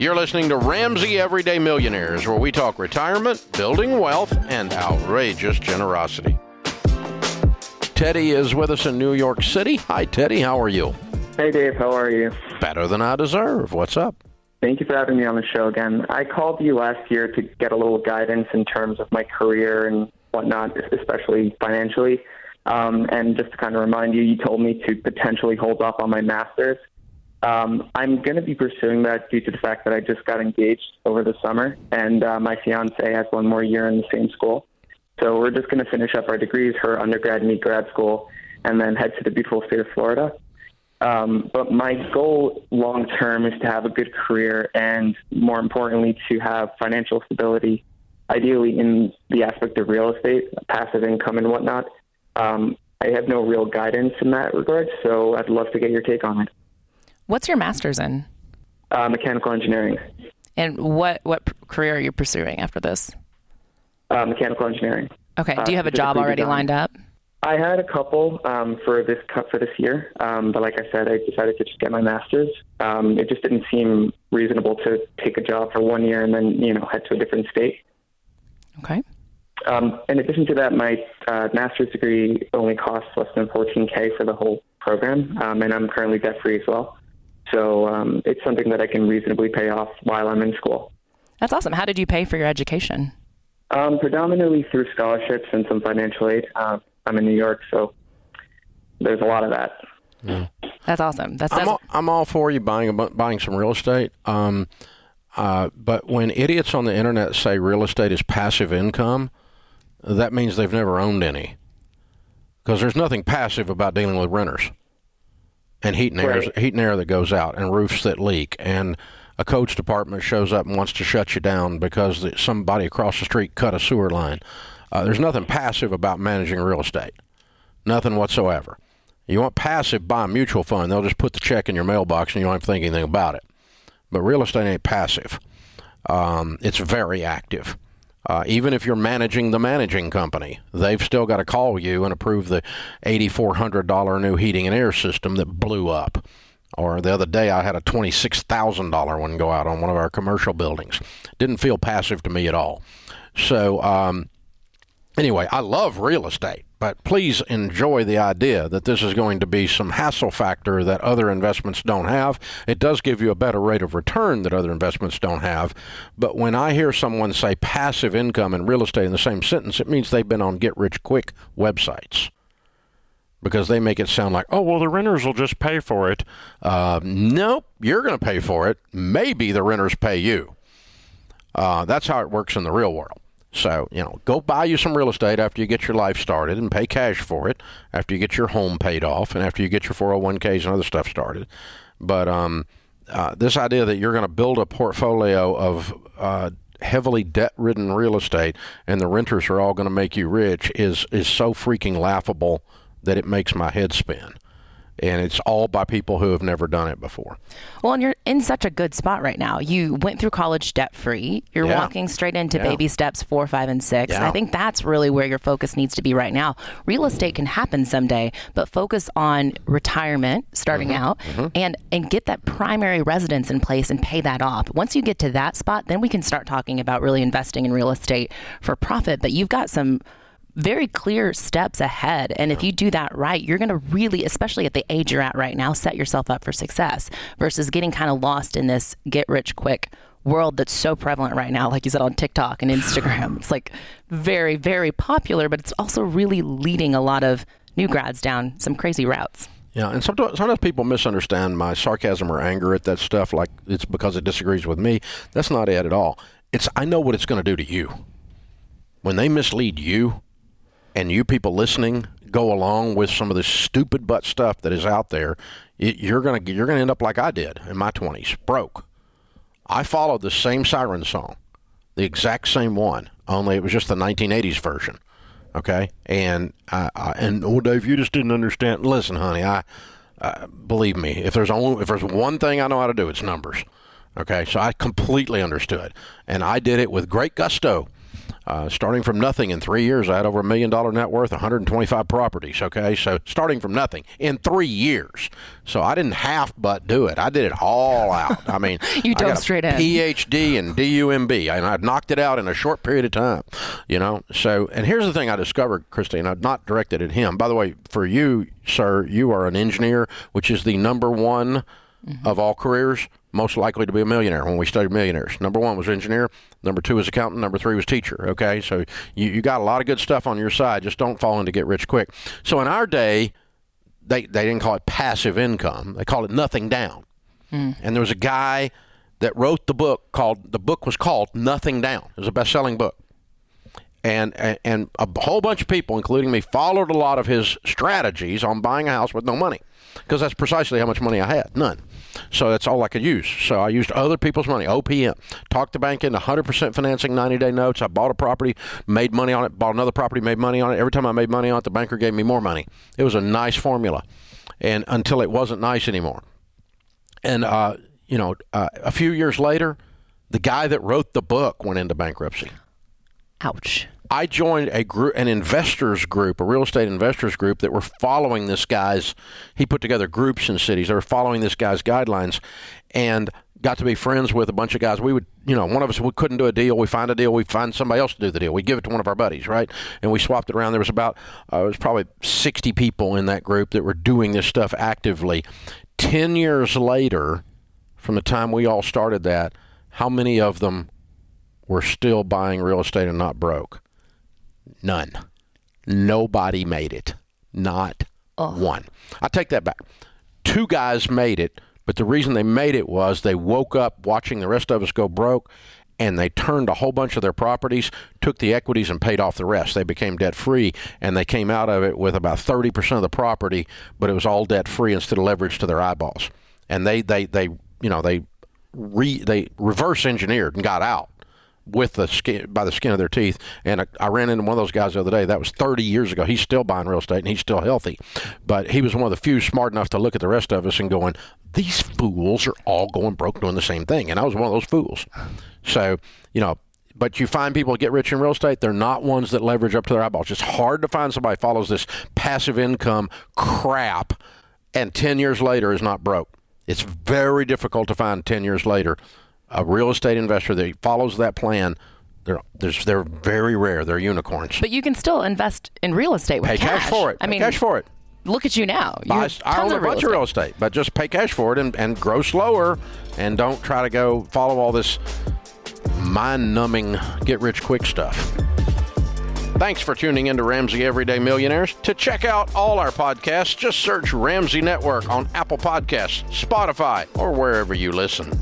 You're listening to Ramsey Everyday Millionaires, where we talk retirement, building wealth, and outrageous generosity. Teddy is with us in New York City. Hi, Teddy. How are you? Hey, Dave. How are you? Better than I deserve. What's up? Thank you for having me on the show again. I called you last year to get a little guidance in terms of my career and whatnot, especially financially. Um, and just to kind of remind you, you told me to potentially hold off on my master's. Um, I'm going to be pursuing that due to the fact that I just got engaged over the summer, and uh, my fiance has one more year in the same school. So we're just going to finish up our degrees, her undergrad, me grad school, and then head to the beautiful state of Florida. Um, but my goal long term is to have a good career and, more importantly, to have financial stability, ideally in the aspect of real estate, passive income, and whatnot. Um, I have no real guidance in that regard, so I'd love to get your take on it. What's your master's in? Uh, mechanical engineering. And what what career are you pursuing after this? Uh, mechanical engineering. Okay. Do you have a job already design. lined up? I had a couple um, for this for this year, um, but like I said, I decided to just get my master's. Um, it just didn't seem reasonable to take a job for one year and then you know head to a different state. Okay. Um, in addition to that, my uh, master's degree only costs less than 14k for the whole program, um, and I'm currently debt free as well. So um, it's something that I can reasonably pay off while I'm in school. That's awesome. How did you pay for your education? Um, predominantly through scholarships and some financial aid. Uh, I'm in New York, so there's a lot of that. That's awesome. That's, I'm all, I'm all for you buying buying some real estate. Um, uh, but when idiots on the internet say real estate is passive income, that means they've never owned any. Because there's nothing passive about dealing with renters and heat and air, Right. heat and air that goes out, and roofs that leak, and a coach department shows up and wants to shut you down because the- somebody across the street cut a sewer line. Uh, there's nothing passive about managing real estate. Nothing whatsoever. You want passive, buy a mutual fund. They'll just put the check in your mailbox and you don't have to think anything about it. But real estate ain't passive. Um, it's very active. Uh, even if you're managing the managing company, they've still got to call you and approve the $8,400 new heating and air system that blew up. Or the other day, I had a $26,000 one go out on one of our commercial buildings. Didn't feel passive to me at all. So, um, anyway, I love real estate, but please enjoy the idea that this is going to be some hassle factor that other investments don't have. It does give you a better rate of return that other investments don't have. But when I hear someone say passive income and real estate in the same sentence, it means they've been on get rich quick websites. Because they make it sound like, oh, well, the renters will just pay for it. Uh, nope, you're going to pay for it. Maybe the renters pay you. Uh, that's how it works in the real world. So, you know, go buy you some real estate after you get your life started and pay cash for it after you get your home paid off and after you get your 401ks and other stuff started. But um, uh, this idea that you're going to build a portfolio of uh, heavily debt ridden real estate and the renters are all going to make you rich is, is so freaking laughable that it makes my head spin. And it's all by people who have never done it before. well, and you're in such a good spot right now. You went through college debt free. You're Yeah. walking straight into Yeah. baby steps four, five, and six. Yeah. I think that's really where your focus needs to be right now. Real estate can happen someday, but focus on retirement starting Mm-hmm. out and and get that primary residence in place and pay that off. Once you get to that spot, then we can start talking about really investing in real estate for profit. But you've got some very clear steps ahead. And if you do that right, you're going to really, especially at the age you're at right now, set yourself up for success versus getting kind of lost in this get rich quick world that's so prevalent right now, like you said on TikTok and Instagram. it's like very, very popular, but it's also really leading a lot of new grads down some crazy routes. Yeah, and sometimes, sometimes people misunderstand my sarcasm or anger at that stuff, like it's because it disagrees with me. That's not it at all. It's I know what it's going to do to you. When they mislead you, and you people listening go along with some of this stupid butt stuff that is out there, it, you're gonna you're gonna end up like I did in my twenties, broke. I followed the same siren song, the exact same one, only it was just the 1980s version. Okay, and I, I and oh, Dave, you just didn't understand. Listen, honey, I uh, believe me. If there's only if there's one thing I know how to do, it's numbers. Okay, so I completely understood, and I did it with great gusto. Uh, starting from nothing in three years, I had over a million dollar net worth, 125 properties. Okay, so starting from nothing in three years. So I didn't half but do it. I did it all out. I mean, you dove straight in. PhD and DUMB, and I knocked it out in a short period of time. You know, so and here's the thing I discovered, Christine. I'm not directed at him. By the way, for you, sir, you are an engineer, which is the number one mm-hmm. of all careers most likely to be a millionaire when we studied millionaires. Number one was engineer. Number two was accountant. Number three was teacher. Okay, so you, you got a lot of good stuff on your side. Just don't fall into get rich quick. So in our day, they, they didn't call it passive income. They called it nothing down. Mm. And there was a guy that wrote the book called, the book was called Nothing Down. It was a best selling book. And, and, a whole bunch of people, including me, followed a lot of his strategies on buying a house with no money because that's precisely how much money I had none. So that's all I could use. So I used other people's money, OPM. Talked the bank into 100% financing 90 day notes. I bought a property, made money on it, bought another property, made money on it. Every time I made money on it, the banker gave me more money. It was a nice formula. And until it wasn't nice anymore. And, uh, you know, uh, a few years later, the guy that wrote the book went into bankruptcy. Ouch. I joined a group, an investors group, a real estate investors group that were following this guy's. He put together groups in cities. They were following this guy's guidelines, and got to be friends with a bunch of guys. We would, you know, one of us we couldn't do a deal. We find a deal. We find somebody else to do the deal. We give it to one of our buddies, right? And we swapped it around. There was about, uh, it was probably sixty people in that group that were doing this stuff actively. Ten years later, from the time we all started that, how many of them were still buying real estate and not broke? None. Nobody made it. Not one. I take that back. Two guys made it, but the reason they made it was they woke up watching the rest of us go broke and they turned a whole bunch of their properties, took the equities, and paid off the rest. They became debt free, and they came out of it with about 30% of the property, but it was all debt free instead of leverage to their eyeballs. And they, they, they you know, they, re, they reverse engineered and got out with the skin by the skin of their teeth. And I, I, ran into one of those guys the other day. That was 30 years ago. He's still buying real estate and he's still healthy, but he was one of the few smart enough to look at the rest of us and going, "These fools are all going broke doing the same thing." And I was one of those fools. So you know. But you find people get rich in real estate, they're not ones that leverage up to their eyeballs. It's hard to find somebody follows this passive income crap and 10 years later is not broke. It's very difficult to find 10 years later a real estate investor that follows that plan, they're they're very rare. They're unicorns. But you can still invest in real estate with pay cash, cash for it. I pay mean, cash for it. Look at you now. You I, I own a bunch of real estate, but just pay cash for it and, and grow slower, and don't try to go follow all this mind-numbing get-rich-quick stuff. Thanks for tuning in to Ramsey Everyday Millionaires. To check out all our podcasts, just search Ramsey Network on Apple Podcasts, Spotify, or wherever you listen.